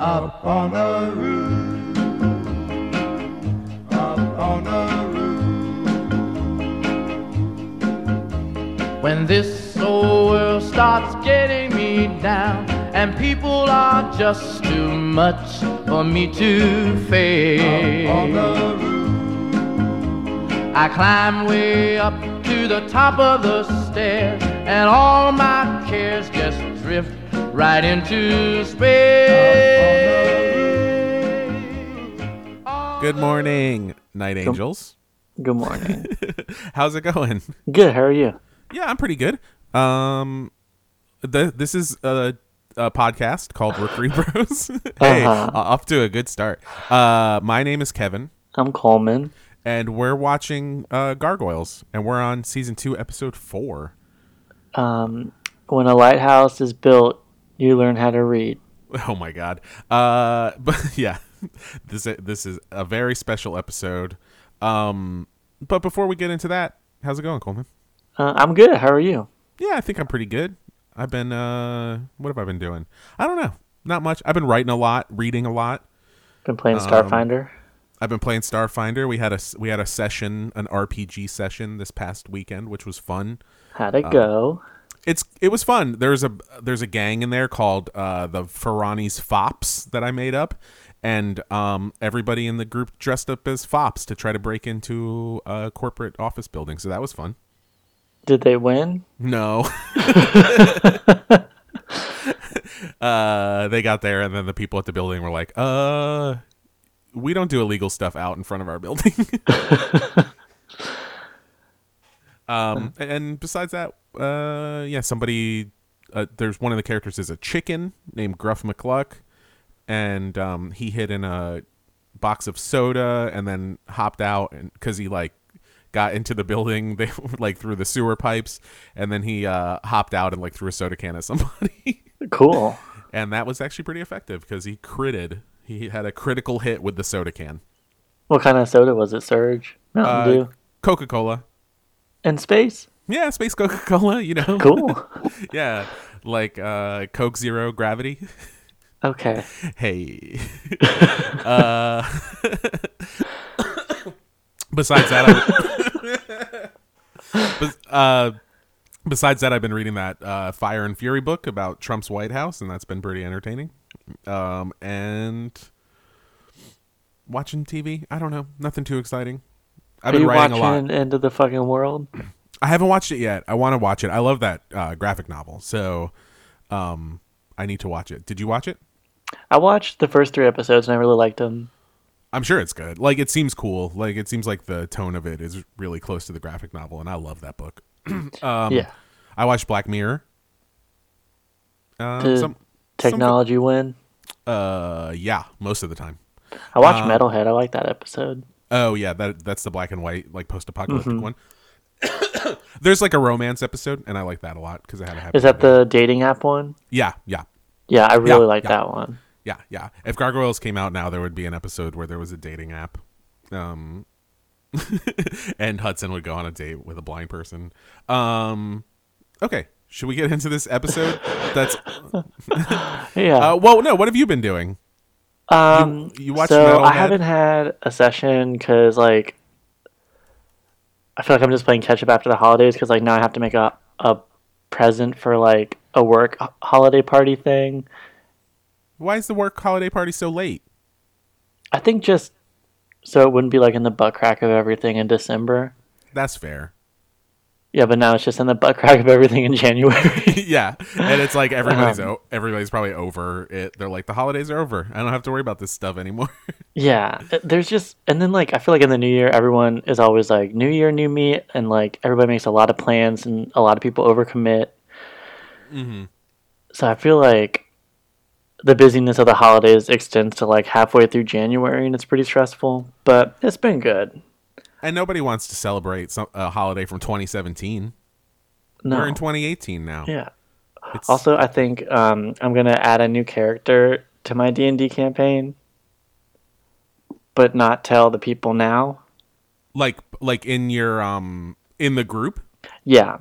Up on the roof. Up on the roof. When this old world starts getting me down and people are just too much for me to Up on face. the roof. I climb way up to the top of the stairs, and all my cares just drift right into space. Good morning, night angels. Good morning. How's it going? Good. How are you? Yeah, I'm pretty good. Um, the, this is a, a podcast called Rookery Bros. hey, Uh-huh. uh, off to a good start. Uh, my name is Kevin, I'm Coleman. and we're watching uh, Gargoyles, and we're on season two, episode four. Um, when a lighthouse is built, you learn how to read. Oh my god. Uh, but yeah, this this is a very special episode. Um, but before we get into that, how's it going, Coleman? Uh, I'm good. How are you? Yeah, I think I'm pretty good. I've been uh what have I been doing? I don't know. Not much. I've been writing a lot, reading a lot. Been playing Um, Starfinder. I've been playing Starfinder. We had a we had a session, an RPG session this past weekend, which was fun. How'd uh, it go? It's it was fun. There's a there's a gang in there called uh the Ferrani's Fops that I made up and um everybody in the group dressed up as fops to try to break into a corporate office building. So that was fun. Did they win? No. uh, they got there, and then the people at the building were like, "Uh, we don't do illegal stuff out in front of our building." um, and besides that, uh, yeah, somebody, uh, there's one of the characters is a chicken named Gruff McCluck, and um, he hid in a box of soda and then hopped out and because he like got into the building they like through the sewer pipes and then he uh hopped out and like threw a soda can at somebody Cool. and that was actually pretty effective because he critted he had a critical hit with the soda can What kind of soda was it? Surge? Mountain uh, Dew? coca-cola In space? yeah space coca-cola you know Cool. yeah like uh coke zero gravity okay. hey uh besides that uh besides that i've been reading that uh fire and fury book about trump's white house and that's been pretty entertaining um and watching tv i don't know nothing too exciting i've Are been you writing watching a lot End of the Fucking World? i haven't watched it yet i want to watch it i love that uh graphic novel so um i need to watch it did you watch it I watched the first three episodes and I really liked them. I'm sure it's good. Like it seems cool. Like it seems like the tone of it is really close to the graphic novel, and I love that book. um, yeah. I watched Black Mirror. Um, Did some, technology win? uh, yeah, most of the time. I watched uh, Metalhead. I like that episode. Oh yeah, that that's the black and white like post-apocalyptic Mm-hmm. one. There's like a romance episode, and I like that a lot because I had a happy. Is that the dating app one? Yeah, yeah, Yeah, I really Yeah, like yeah. that one. yeah, yeah. If Gargoyles came out now, there would be an episode where there was a dating app. Um, and Hudson would go on a date with a blind person. Um, okay, should we get into this episode? That's Yeah. uh, well, no. What have you been doing? Um, you watched so Metalhead? I haven't had a session because like I feel like I'm just playing catch up after the holidays because like now I have to make a a present for like a work holiday party thing. Why is the work holiday party so late? I think just so it wouldn't be like in the butt crack of everything in December. That's fair. Yeah, but now it's just in the butt crack of everything in January. yeah, and it's like everybody's Um, o- everybody's probably over it. They're like the holidays are over. I don't have to worry about this stuff anymore. yeah, there's just and then like I feel like in the new year everyone is always like new year, new me, and like everybody makes a lot of plans and a lot of people overcommit. mm-hmm. So I feel like the busyness of the holidays extends to like halfway through January, and it's pretty stressful. But it's been good. And nobody wants to celebrate some, a holiday from 2017. No, We're in 2018 now. yeah. It's, Also, I think um, I'm gonna add a new character to my D and D campaign, but not tell the people now. like like in your um in the group, Yeah,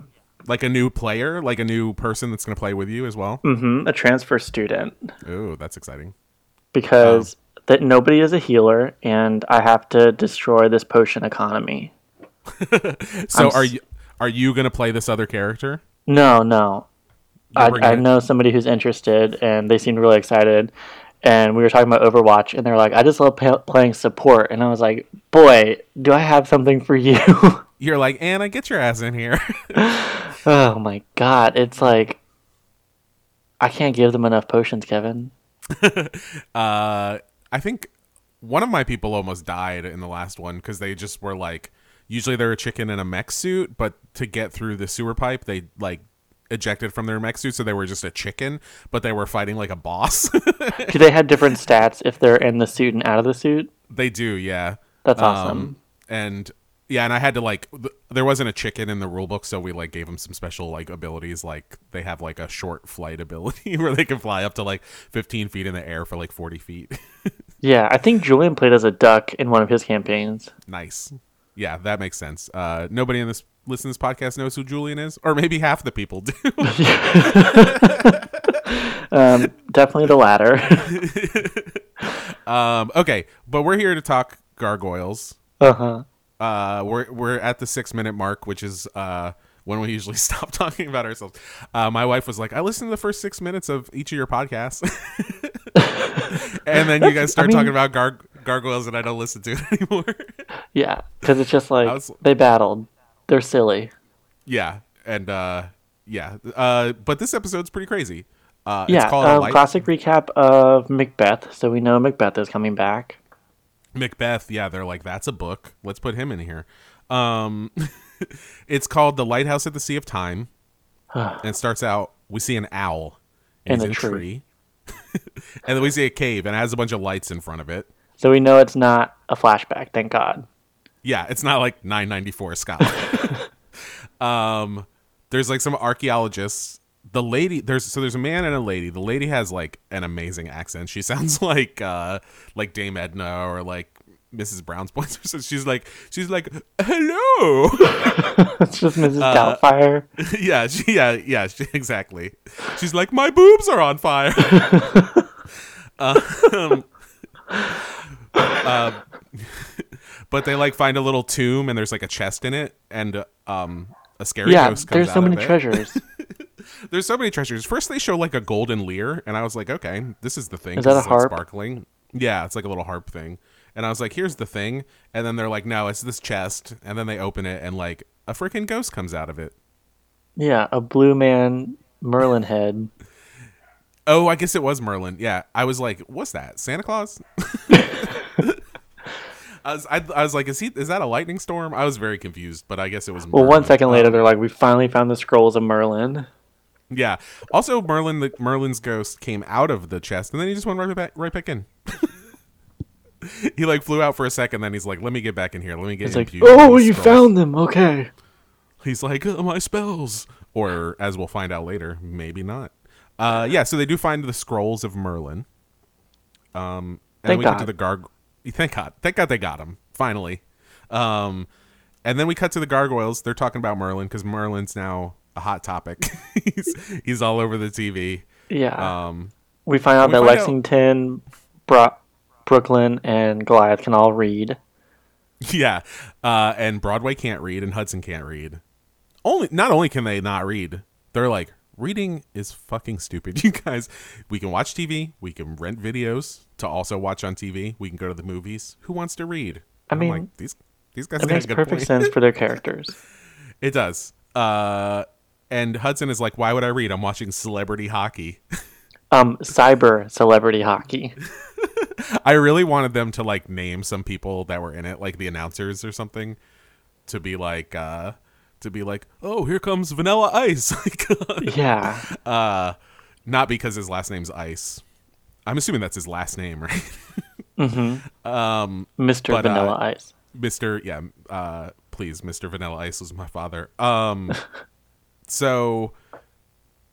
like a new player, like a new person that's going to play with you as well. hmm a transfer student. Oh, that's exciting. because that nobody is a healer, and I have to destroy this potion economy. So I'm are you are you gonna play this other character? No, no. I, I know somebody who's interested, and they seemed really excited. And we were talking about Overwatch, and they're like, "I just love playing support." And I was like, "Boy, do I have something for you!" You're like Anna, get your ass in here. oh my god, it's like I can't give them enough potions, Kevin. uh, I think one of my people almost died in the last one because they just were like, usually they're a chicken in a mech suit, but to get through the sewer pipe, they like ejected from their mech suit, so they were just a chicken, but they were fighting like a boss. Do they have different stats if they're in the suit and out of the suit? they do, yeah. That's awesome. Um, and yeah, and I had to like, th- there wasn't a chicken in the rule book, so we like gave them some special like abilities. Like they have like a short flight ability where they can fly up to like 15 feet in the air for like 40 feet. Yeah, I think Julian played as a duck in one of his campaigns. Nice. Yeah, that makes sense. Uh, nobody in this listen to this podcast knows who Julian is, or maybe half the people do. Um, definitely the latter. um, okay, but we're here to talk gargoyles. uh huh. Uh, we're we're at the six minute mark, which is uh when we usually stop talking about ourselves. Uh, my wife was like, "I listened to the first six minutes of each of your podcasts," and then you guys start mean- talking about gar- gargoyles, and I don't listen to it anymore. Yeah, because it's just like was- they battled. They're silly. yeah, and uh, yeah, uh, but this episode's pretty crazy. Uh, Yeah, it's called a um, classic recap of Macbeth. So we know Macbeth is coming back. Macbeth, yeah, they're like, that's a book. Let's put him in here. Um, it's called The Lighthouse at the Sea of Time. and it starts out, we see an owl. And In he's a in tree. and then we see a cave and it has a bunch of lights in front of it. So we know it's not a flashback. Thank God. Yeah, it's not like 994 Scotland. um, there's like some archaeologists. The lady, there's so there's a man and a lady. The lady has like an amazing accent. She sounds like uh like Dame Edna or like Mrs. Brown's Boys. So she's like she's like hello. It's just Mrs. Uh, Doubtfire. yeah, she, yeah, yeah, she, exactly. She's like my boobs are on fire. um, uh, but they like find a little tomb and there's like a chest in it and um a scary Yeah, ghost comes there's so many treasures. There's so many treasures. First, they show like a golden lyre, and I was like, okay, this is the thing. Is that a it's, like, harp? sparkling. Yeah, it's like a little harp thing. And I was like, here's the thing. And then they're like, no, it's this chest. And then they open it, and like a freaking ghost comes out of it. yeah, a blue man Merlin head. Oh, I guess it was Merlin. Yeah, I was like, what's that? Santa Claus? I was, I, I was like, is he? Is that a lightning storm? I was very confused, but I guess it was. Well, one second later, Um, they're like, "We finally found the scrolls of Merlin." Yeah. Also, Merlin, the Merlin's ghost came out of the chest, and then he just went right back, right back in. he like flew out for a second, then he's like, "Let me get back in here. Let me get." It's like, "Oh, you scrolls." found them. Okay." He's like, "Uh, my spells, or as we'll find out later, maybe not. Uh, yeah. So they do find the scrolls of Merlin. Um, and Thank we get to the garg. Thank God. Thank God they got him finally. Um, and then we cut to the gargoyles. They're talking about Merlin because Merlin's now a hot topic. he's he's all over the TV. Yeah. Um, we find out we that find out- Lexington, Bro- Brooklyn, and Goliath can all read. yeah. Uh, and Broadway can't read, and Hudson can't read. Only not only can they not read, they're like reading is fucking stupid. You guys, we can watch TV, we can rent videos to also watch on TV. We can go to the movies. Who wants to read? I mean, like, these these guys It makes good perfect sense for their characters. It does. Uh, and Hudson is like, "Why would I read? I'm watching celebrity hockey." Um, cyber celebrity hockey. I really wanted them to like name some people that were in it, like the announcers or something, to be like, uh, to be like, "Oh, here comes Vanilla Ice." Yeah. uh, not because his last name's Ice. I'm assuming that's his last name, right? Mr. But, uh, Vanilla Ice. Mister, yeah, uh, please, Mister Vanilla Ice was my father. Um, so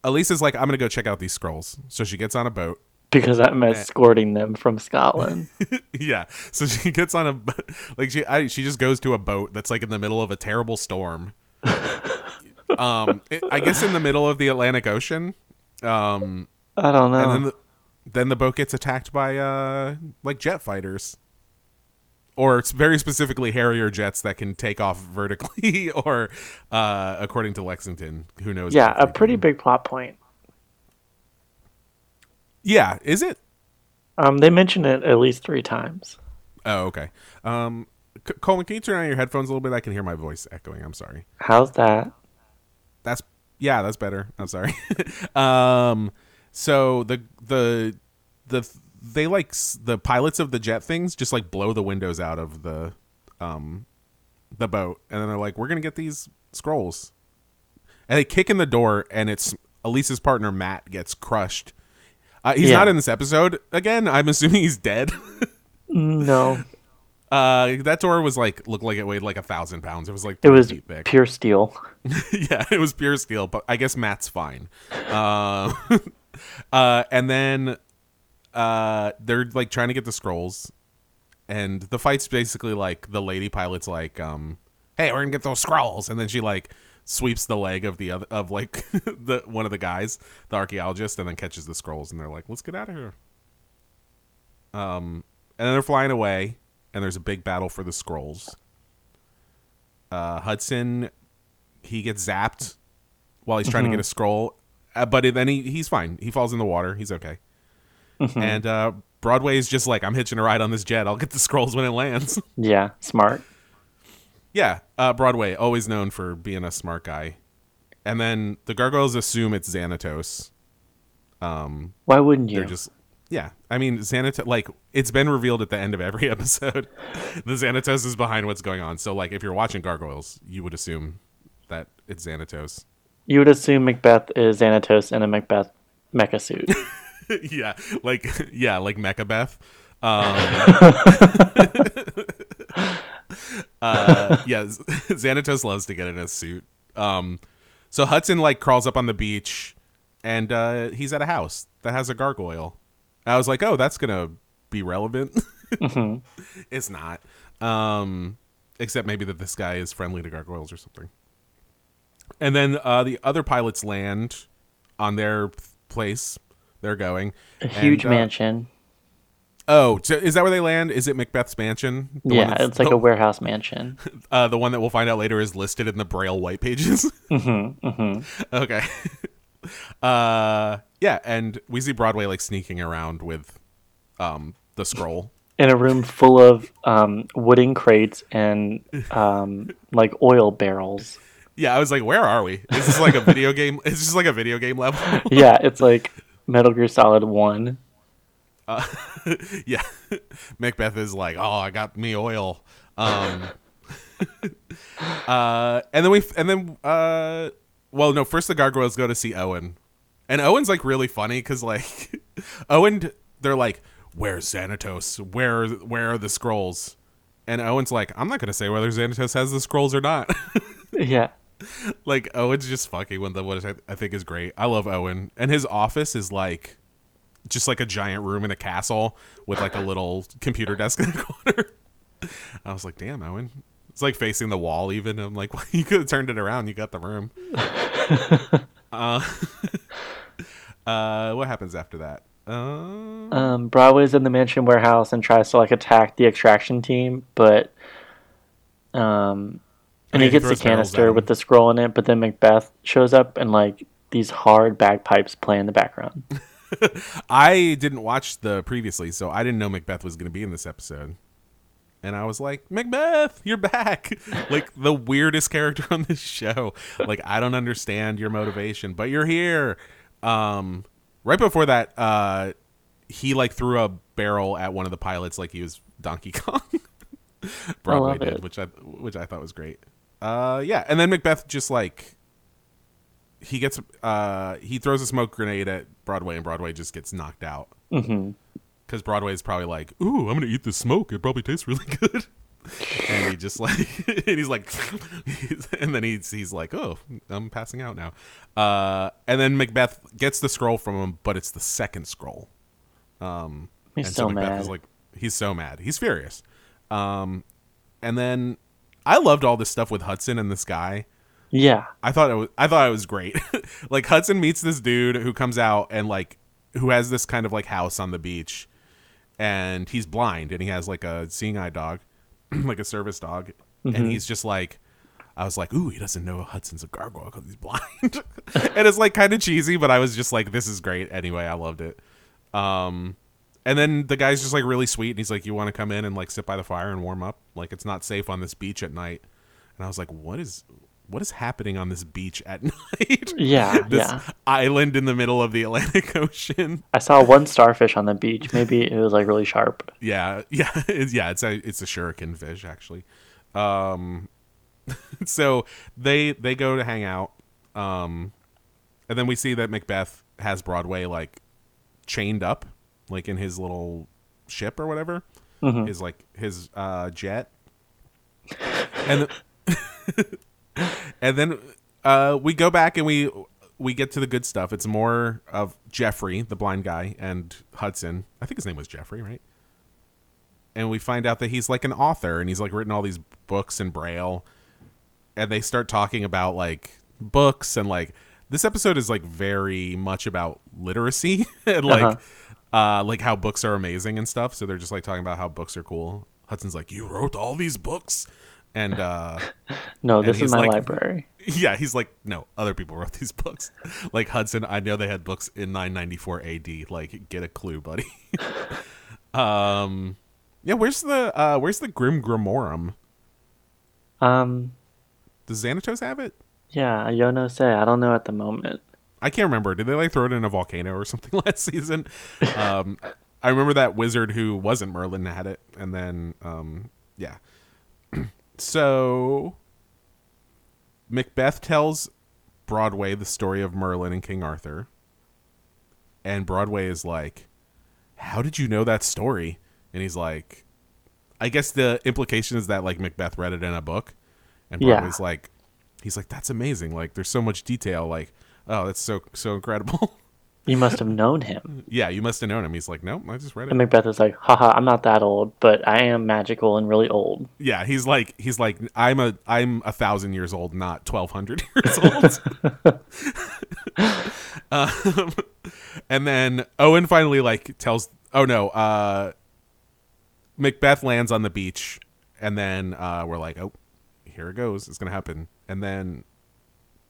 Elisa's like, I'm gonna go check out these scrolls. So she gets on a boat. Because I'm escorting them from Scotland. yeah, so she gets on a like she I, she just goes to a boat that's like in the middle of a terrible storm. um, it- I guess in the middle of the Atlantic Ocean. Um, I don't know. and then the, then the boat gets attacked by uh like jet fighters. Or it's very specifically Harrier jets that can take off vertically, or uh, according to Lexington, who knows? Yeah, a pretty big plot point. Yeah, is it? Um, they mention it at least three times. Oh, okay. Um, C- Coleman, can you turn on your headphones a little bit? I can hear my voice echoing. I'm sorry. How's that? That's yeah, that's better. I'm sorry. um, so the the the they like the pilots of the jet things just like blow the windows out of the um the boat, and then they're like, "We're gonna get these scrolls," and they kick in the door, and it's Elisa's partner Matt gets crushed. Uh, he's Yeah. not in this episode again. I'm assuming he's dead. No, Uh, that door was like looked like it weighed like a thousand pounds. It was like it was pure steel. yeah, it was pure steel, but I guess Matt's fine. Uh, uh, and then uh, they're like trying to get the scrolls, and the fight's basically like the lady pilot's like, um, "Hey, we're gonna get those scrolls," and then she like sweeps the leg of the other of like the one of the guys, the archaeologist, and then catches the scrolls, and they're like, "Let's get out of here." Um, and then they're flying away, and there's a big battle for the scrolls. Uh, Hudson he gets zapped while he's trying to get a scroll, uh, but then he he's fine. He falls in the water. He's okay. And uh, Broadway is just like, I'm hitching a ride on this jet. I'll get the scrolls when it lands. Yeah, smart. yeah, uh, Broadway always known for being a smart guy. And then the gargoyles assume it's Xanatos. Um, Why wouldn't you? They're just yeah. I mean Xanatos like it's been revealed at the end of every episode. the Xanatos is behind what's going on. So like if you're watching Gargoyles, you would assume that it's Xanatos. You would assume Macbeth is Xanatos in a Macbeth mecha suit. yeah, like yeah, like Mechabeth. Um, uh, yeah, Xanatos loves to get in a suit. Um, so Hudson like crawls up on the beach, and uh, he's at a house that has a gargoyle. I was like, oh, that's gonna be relevant. It's not, um, except maybe that this guy is friendly to gargoyles or something. And then uh, the other pilots land on their place. They're going A huge And, uh, mansion. Oh, so is that where they land? Is it Macbeth's mansion? The Yeah, it's like the, a warehouse mansion. uh, the one that we'll find out later is listed in the Braille white pages. mm-hmm, mm-hmm. Okay. uh, yeah, and we see Broadway like sneaking around with um the scroll. In a room full of um, wooden crates and um, like oil barrels. Yeah, I was like, where are we? This is this like a video game? Is this like a video game level? Yeah, it's like Metal Gear Solid 1. yeah. Macbeth is like, oh, I got me oil. Um, uh, and then we, and then, uh, well, no, first the gargoyles go to see Owen, and Owen's like really funny because like Owen, they're like, where's Xanatos? Where, where are the scrolls? And Owen's like, I'm not gonna say whether Xanatos has the scrolls or not. Yeah. Like Owen's just fucking with them, which I, I think is great. I love Owen, and his office is like just like a giant room in a castle with like a little computer desk in the corner. I was like, damn, Owen. It's like facing the wall. Even I'm like, well, you could have turned it around. You got the room. uh, uh, what happens after that? Uh, Um, Broadway's in the mansion warehouse and tries to like attack the extraction team, but um, and he gets the throws barrels at canister with the scroll in it. But then Macbeth shows up and like these hard bagpipes play in the background. I didn't watch the previously, so I didn't know Macbeth was going to be in this episode. And I was like, Macbeth, you're back. like the weirdest character on this show. Like I don't understand your motivation, but you're here. Um right before that uh he like threw a barrel at one of the pilots like he was Donkey Kong. Broadway did, it. which I which I thought was great. Uh yeah, and then Macbeth just like he gets uh he throws a smoke grenade at Broadway and Broadway just gets knocked out. hmm Because Broadway is probably like, "Ooh, I'm gonna eat this smoke. It probably tastes really good." and he just like, and he's like, and then he's he's like, "Oh, I'm passing out now." Uh, and then Macbeth gets the scroll from him, but it's the second scroll. Um, He's and so Macbeth mad. is like, he's so mad, he's furious. Um, and then I loved all this stuff with Hudson and this guy. Yeah. I thought it was I thought it was great. like Hudson meets this dude who comes out and like who has this kind of like house on the beach, and he's blind and he has like a seeing eye dog, like a service dog, and he's just like. I was like, "Ooh, he doesn't know Hudson's a gargoyle because he's blind," and it's like kind of cheesy, but I was just like, "This is great." Anyway, I loved it. Um, and then the guy's just like really sweet, and he's like, "You want to come in and like sit by the fire and warm up? Like it's not safe on this beach at night." And I was like, "What is what is happening on this beach at night? Yeah, this yeah. island in the middle of the Atlantic Ocean." I saw one starfish on the beach. Maybe it was like really sharp. Yeah, yeah, it's, yeah. It's a it's a shuriken fish actually. Um, so they they go to hang out, um, and then we see that Macbeth has Broadway like chained up, like in his little ship or whatever, his like his uh, jet, and and then uh, we go back and we we get to the good stuff. It's more of Jeffrey, the blind guy, and Hudson. I think his name was Jeffrey, right? and we find out that he's like an author and he's like written all these books in braille and they start talking about like books and like this episode is like very much about literacy and like Uh-huh. Uh like how books are amazing and stuff. So they're just like talking about how books are cool. Hudson's like you wrote all these books? And uh No, this he's is my like- library. yeah he's like no other people wrote these books. Like hudson i know they had books in 994 ad like get a clue buddy. Um yeah where's the uh where's the grim grimorum? Um, does xanatos have it? yeah, Yono say. I don't know at the moment. I can't remember. Did they like throw it in a volcano or something last season? Um, I remember that wizard who wasn't Merlin had it, and then um, yeah. so Macbeth tells Broadway the story of Merlin and King Arthur, and Broadway is like, "How did you know that story?" And he's like, "I guess the implication is that like Macbeth read it in a book." And Yeah. Broadway's like, he's like, "That's amazing! Like, there's so much detail. Like, oh, that's so so incredible." You must have known him. yeah, you must have known him. He's like, "Nope, I just read And it." Macbeth is like, haha, I'm not that old, but I am magical and really old. Yeah, he's like, he's like, I'm a I'm a thousand years old, not twelve hundred years old. um, and then Owen finally like tells, oh no, uh, Macbeth lands on the beach, and then uh, we're like, oh, here it goes, it's gonna happen. And then,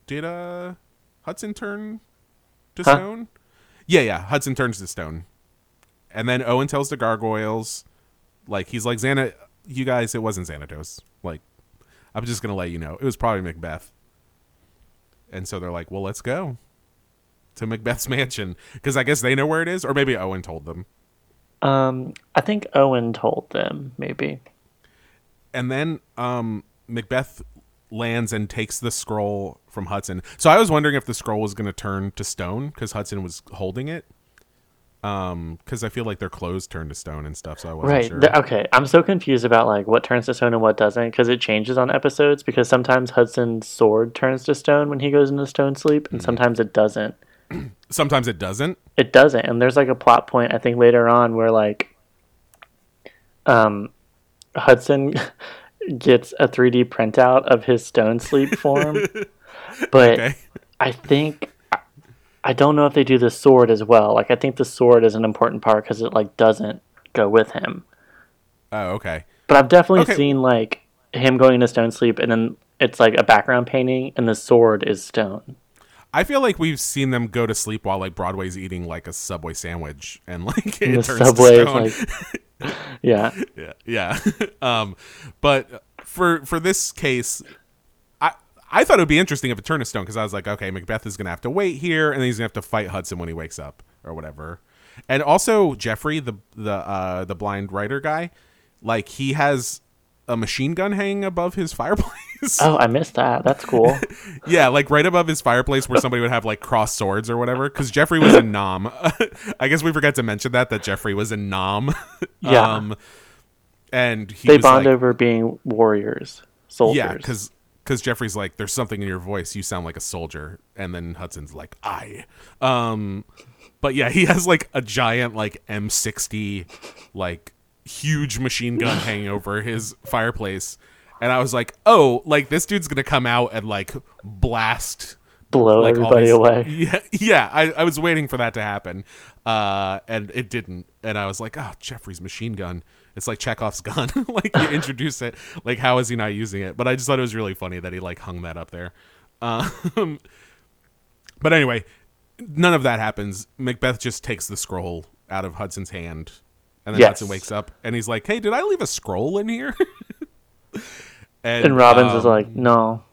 did uh Hudson turn to Huh? stone? Yeah, yeah, Hudson turns to stone, and then Owen tells the gargoyles, like he's like Xana, you guys, it wasn't Xanatos. Like, I'm just gonna let you know, it was probably Macbeth. And so they're like, well, let's go to Macbeth's mansion because I guess they know where it is, or maybe Owen told them. Um, I think Owen told them, maybe. and then um Macbeth lands and takes the scroll from Hudson. So I was wondering if the scroll was going to turn to stone because Hudson was holding it. Um, because I feel like their clothes turn to stone and stuff. So I wasn't Right. sure. th- okay. I'm so confused about like what turns to stone and what doesn't because it changes on episodes. Because sometimes Hudson's sword turns to stone when he goes into stone sleep, and sometimes it doesn't. Sometimes it doesn't. It doesn't. And there's like a plot point I think later on where like, um, Hudson gets a 3D printout of his stone sleep form, but Okay. I think I don't know if they do the sword as well. Like I think the sword is an important part because it like doesn't go with him. Oh, okay. But I've definitely Okay. seen like him going into stone sleep, and then it's like a background painting, and the sword is stone. I feel like we've seen them go to sleep while like Broadway's eating like a Subway sandwich and like it the turns subway to stone. like, yeah, yeah yeah. Um but for for this case i i thought it would be interesting if it turned to stone because i was like okay macbeth is gonna have to wait here and then he's gonna have to fight hudson when he wakes up or whatever. And also jeffrey the the uh the blind writer guy like he has a machine gun hanging above his fireplace Oh, I missed that. That's cool. yeah like right above his fireplace where somebody would have like crossed swords or whatever because jeffrey was in 'Nam i guess we forgot to mention that that jeffrey was in 'Nam Yeah. um and he they bond like, over being warriors, soldiers. Yeah, because because Jeffrey's like, there's something in your voice. You sound like a soldier, and then Hudson's like, I. Um, but yeah, he has like a giant like M60, like huge machine gun hanging over his fireplace, and I was like, oh, like this dude's gonna come out and like blast blow like everybody away. Yeah, yeah. I, I was waiting for that to happen. uh, and it didn't. And I was like, oh, Jeffrey's machine gun. It's like Chekhov's gun. like you introduce it. Like how is he not using it? But I just thought it was really funny that he like hung that up there. Um, but anyway, none of that happens. Macbeth just takes the scroll out of Hudson's hand, and then Yes. Hudson wakes up and he's like, "Hey, did I leave a scroll in here?" And Robbins is um, like, no.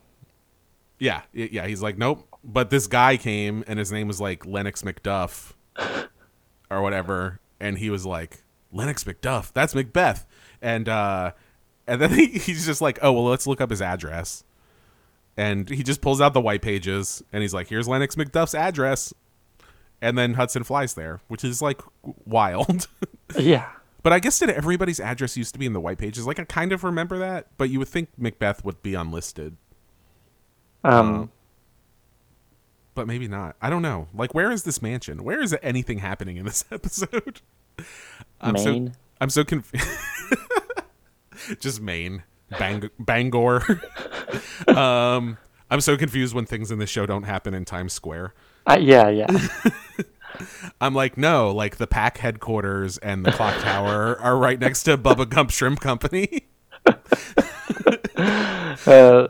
yeah, yeah. He's like, nope. But this guy came, and his name was like Lennox Macduff, or whatever, and he was like, Lennox Macduff, that's Macbeth, and uh, and then he, he's just like, oh well, let's look up his address, and he just pulls out the white pages, and he's like, here's Lennox Macduff's address, and then Hudson flies there, which is like wild. Yeah. But I guess did everybody's address used to be in the white pages? Like I kind of remember that, but you would think Macbeth would be unlisted. Um, but maybe not. I don't know. Like, where is this mansion? Where is anything happening in this episode? I'm Maine. so I'm so confused. Just Maine, Bang- Bangor. um, I'm so confused when things in the show don't happen in Times Square. I, yeah, yeah. I'm like, no, like the pack headquarters and the clock tower are right next to Bubba Gump Shrimp Company. uh,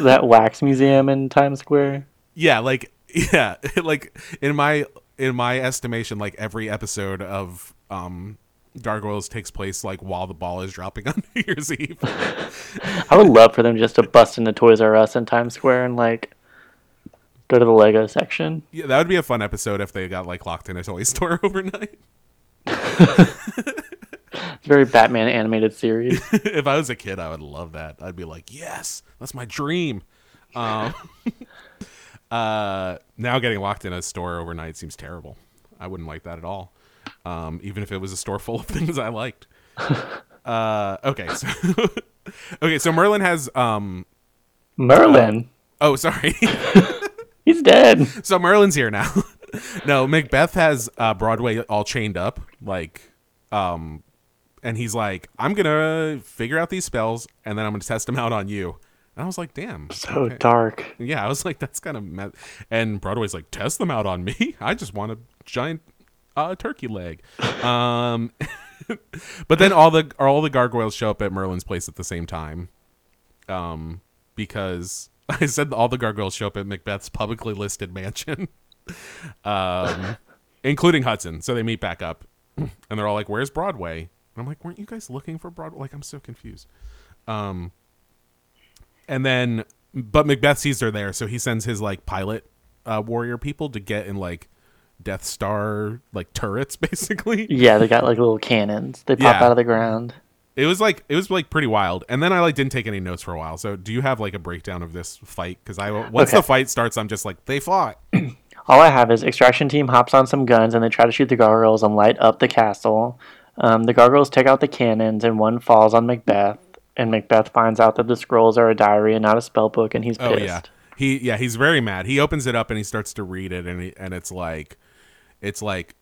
that wax museum in Times Square. yeah like yeah like in my in my estimation like every episode of um gargoyles takes place like while the ball is dropping on new year's eve I would love for them just to bust into Toys R Us in Times Square and like go to the Lego section. yeah that would be a fun episode if they got like locked in a toy store overnight. It's very Batman animated series. if i was a kid i would love that. I'd be like yes that's my dream. Um uh now getting locked in a store overnight seems terrible. I wouldn't like that at all um even if it was a store full of things i liked. Uh okay so okay so merlin has um Merlin, oh sorry he's dead. so merlin's here now no macbeth has uh broadway all chained up like um and he's like i'm gonna figure out these spells and then i'm gonna test them out on you and i was like damn So okay. dark. Yeah, I was like, that's kind of me-. and Broadway's like, test them out on me. I just want a giant uh, turkey leg. Um, but then all the all the gargoyles show up at Merlin's place at the same time, um, because I said all the gargoyles show up at Macbeth's publicly listed mansion, um, including Hudson. So they meet back up, and they're all like, "Where's Broadway?" And I'm like, "Weren't you guys looking for Broadway?" Like, I'm so confused. Um, and then but Macbeth sees her there, so he sends his like pilot uh, warrior people to get in like Death Star like turrets, basically. Yeah, they got like little cannons. They pop Yeah. out of the ground. It was like it was like pretty wild. And then I like didn't take any notes for a while. So do you have like a breakdown of this fight? Because I once Okay. the fight starts, I'm just like they fought. All I have is extraction team hops on some guns and they try to shoot the gargoyles and light up the castle. Um, the gargoyles take out the cannons and one falls on Macbeth. And Macbeth finds out that the scrolls are a diary and not a spell book, and he's pissed. Oh yeah, he yeah he's very mad. He opens it up and he starts to read it, and he, and it's like, it's like,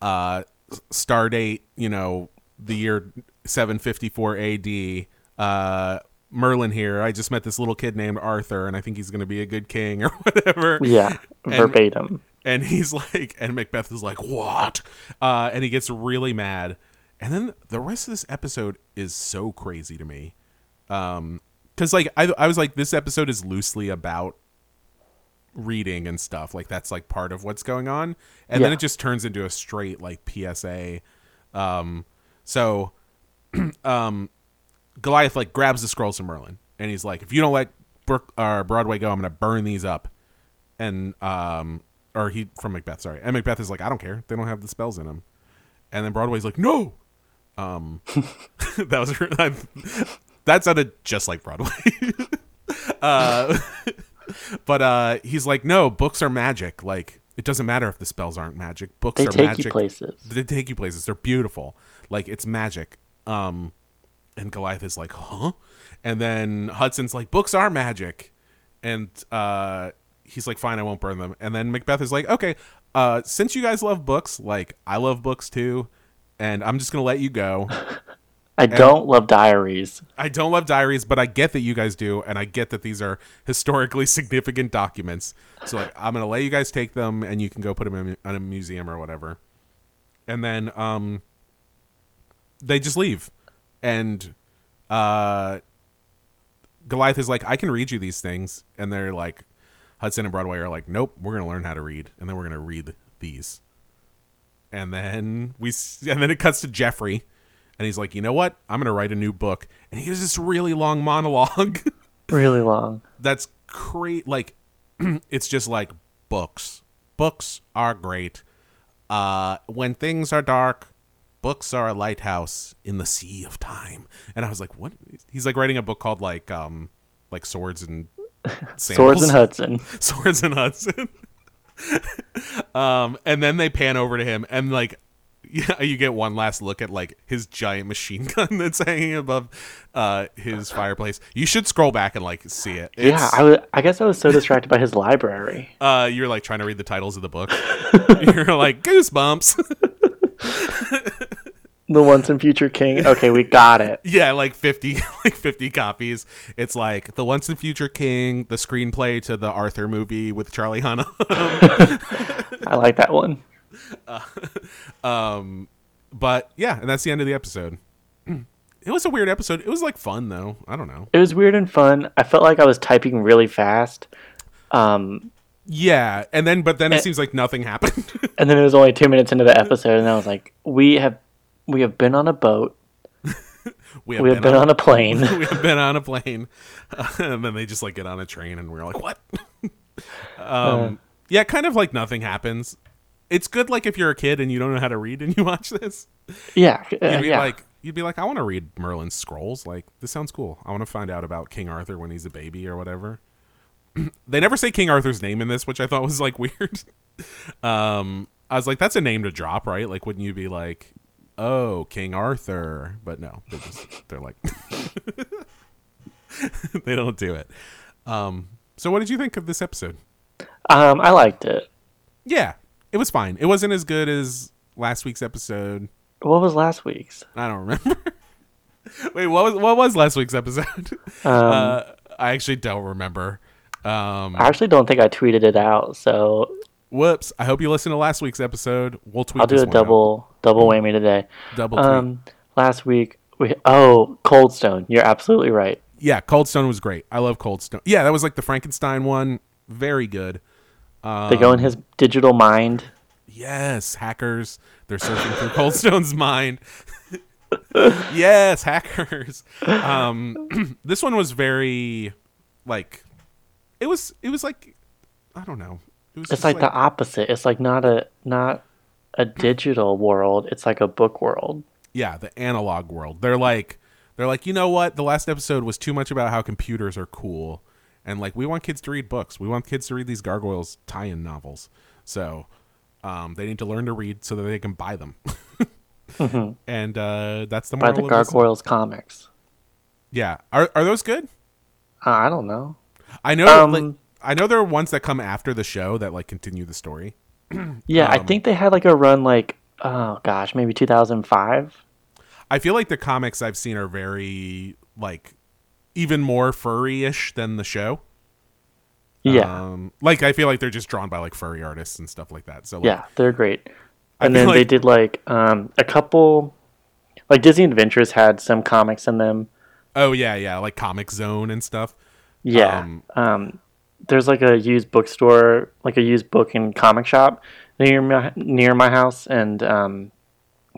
uh, star date, you know, the year seven fifty four A.D. Uh, Merlin here. I just met this little kid named Arthur, and I think he's going to be a good king or whatever. Yeah, verbatim. and he's like and macbeth is like what uh and he gets really mad and then the rest of this episode is so crazy to me um because like I, I was like this episode is loosely about reading and stuff like that's like part of what's going on and then it just turns into a straight like psa um so um goliath like grabs the scrolls from merlin and he's like if you don't let Brook, uh, broadway go i'm gonna burn these up and um or he from Macbeth, sorry. And Macbeth is like, I don't care. They don't have the spells in them. And then Broadway's like, no. Um that was that sounded just like Broadway. uh but uh he's like, no, books are magic. Like it doesn't matter if the spells aren't magic. Books They are magic. They take you places. They take you places. They're beautiful. Like it's magic. Um and Goliath is like, "Huh?" And then Hudson's like, "Books are magic." And uh he's like, "Fine, I won't burn them." And then Macbeth is like, "Okay, uh since you guys love books, like I love books too, and I'm just going to let you go. I don't love diaries. I don't love diaries, but I get that you guys do, and I get that these are historically significant documents. So like, I'm gonna let you guys take them, and you can go put them in, in a museum or whatever. and then um, they just leave, and uh, Goliath is like, I can read you these things, and they're like, Hudson and Broadway are like, nope, we're gonna learn how to read, and then we're gonna read these, and then we, and then it cuts to Jeffrey, and he's like, you know what, I'm gonna write a new book, and he has this really long monologue. Really long. that's great like it's just like books. Books are great. Uh when things are dark books are a lighthouse in the sea of time and i was like what he's like writing a book called like um like swords and Swords and Hudson. swords and hudson um and then they pan over to him and like yeah, you get one last look at like his giant machine gun that's hanging above uh his fireplace. You should scroll back and like see it. Yeah, It's- I, wa- I guess I was so distracted by his library. uh, you're like trying to read the titles of the book. you're like goosebumps. The Once and Future King. Okay, we got it. yeah, like fifty, like fifty copies. It's like the Once and Future King, the screenplay to the Arthur movie with Charlie Hunnam. I like that one. um, but yeah, and that's the end of the episode. It was a weird episode. It was like fun though. I don't know. It was weird and fun. I felt like I was typing really fast. Um, Yeah, and then but then it Eh. seems like nothing happened. and then it was only two minutes into the episode, and I was like, "We have, we have been on a boat. have We have been on a plane." we have been on a plane, and then they just like get on a train, and we're like, what? um, yeah, kind of like nothing happens. It's good, like if you're a kid and you don't know how to read and you watch this, yeah, uh, you'd be yeah. like, you'd be like, I want to read Merlin's scrolls. Like this sounds cool. I want to find out about King Arthur when he's a baby or whatever. they never say King Arthur's name in this, which I thought was like weird. um, I was like, that's a name to drop, right? Like, wouldn't you be like, oh, King Arthur? But no, they're just they're like, they don't do it. Um, so what did you think of this episode? um, I liked it. Yeah, it was fine. It wasn't as good as last week's episode. What was last week's? I don't remember. Wait, what was what was last week's episode? Um, uh, I actually don't remember. Um, I actually don't think I tweeted it out, so whoops! I hope you listened to last week's episode. We'll tweet. I'll do a one out. Double whammy today. double. Um, last week we oh Cold Stone. You're absolutely right. yeah, Cold Stone was great. I love Cold Stone. Yeah, that was like the Frankenstein one. Very good. They go in his digital mind. Yes, hackers. They're searching through Cold Stone's mind. yes, hackers. Um, this one was very, like, it was. It was like, I don't know. It was It's just like, the opposite. It's like not a not a digital world. It's like a book world. yeah, the analog world. They're like, they're like, you know what? The last episode was too much about how computers are cool, and like we want kids to read books. We want kids to read these gargoyles tie-in novels. So, um, they need to learn to read so that they can buy them. And uh, that's the By moral the. Gargoyles comics. Yeah, are are those good? Uh, I don't know. I know, Um, like, I know there are ones that come after the show that like continue the story. Yeah, I Um, think they had like a run like oh gosh, maybe 2005. I feel like the comics I've seen are very like even more furry-ish than the show. Yeah. Um, like I feel like they're just drawn by like furry artists and stuff like that. So like, yeah, they're great. And then they did like um a couple like Disney Adventures had some comics in them. Oh yeah, yeah, like Comic Zone and stuff. Yeah. Um, Um, there's like a used bookstore, like a used book and comic shop near my near my house, and um,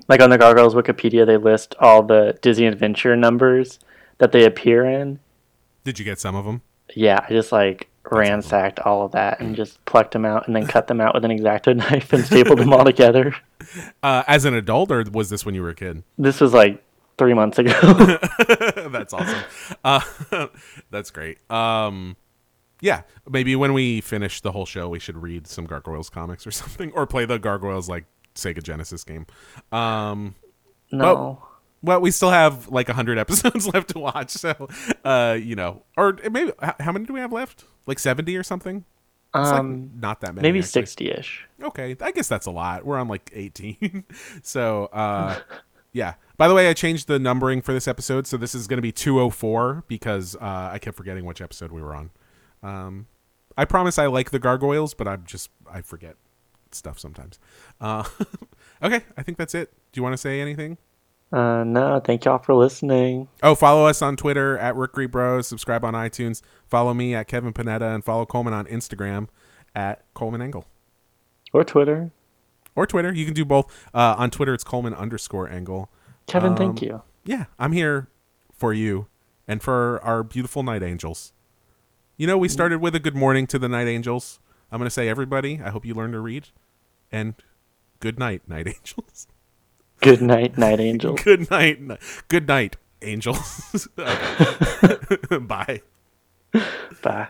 like on the Gargoyles Wikipedia, they list all the Disney Adventure numbers that they appear in. Did you get some of them? Yeah, I just like ransacked all of that and just plucked them out and then cut them out with an exacto knife and stapled them all together. Uh, as an adult, or was this when you were a kid? This was like three months ago. that's awesome. Uh, that's great. Um, yeah, maybe when we finish the whole show, we should read some Gargoyles comics or something, or play the Gargoyles like Sega Genesis game. Um, no. well, we still have like hundred episodes left to watch, so uh, you know, or maybe how many do we have left? Like seventy or something? It's like um, not that many. maybe 60-ish. Okay, I guess that's a lot. We're on like 18. so, uh yeah. By the way, I changed the numbering for this episode, so this is going to be 204 because uh I kept forgetting which episode we were on. Um I promise I like the gargoyles, but I'm just I forget stuff sometimes. Uh, okay, I think that's it. Do you want to say anything? Uh, no, thank y'all for listening. Oh, follow us on Twitter at Rookery Bros. Subscribe on iTunes. Follow me at Kevin Panetta and follow Coleman on Instagram at Coleman Engel Or Twitter. or Twitter. You can do both. Uh, on Twitter, it's Coleman underscore Engel. Kevin, Um, thank you. Yeah, I'm here for you and for our beautiful night angels. You know, we mm-hmm. started with a good morning to the night angels. I'm going to say, everybody, I hope you learn to read. And good night, night angels. Good night, night angel. good night. ni- Good night, angels. Bye. Bye.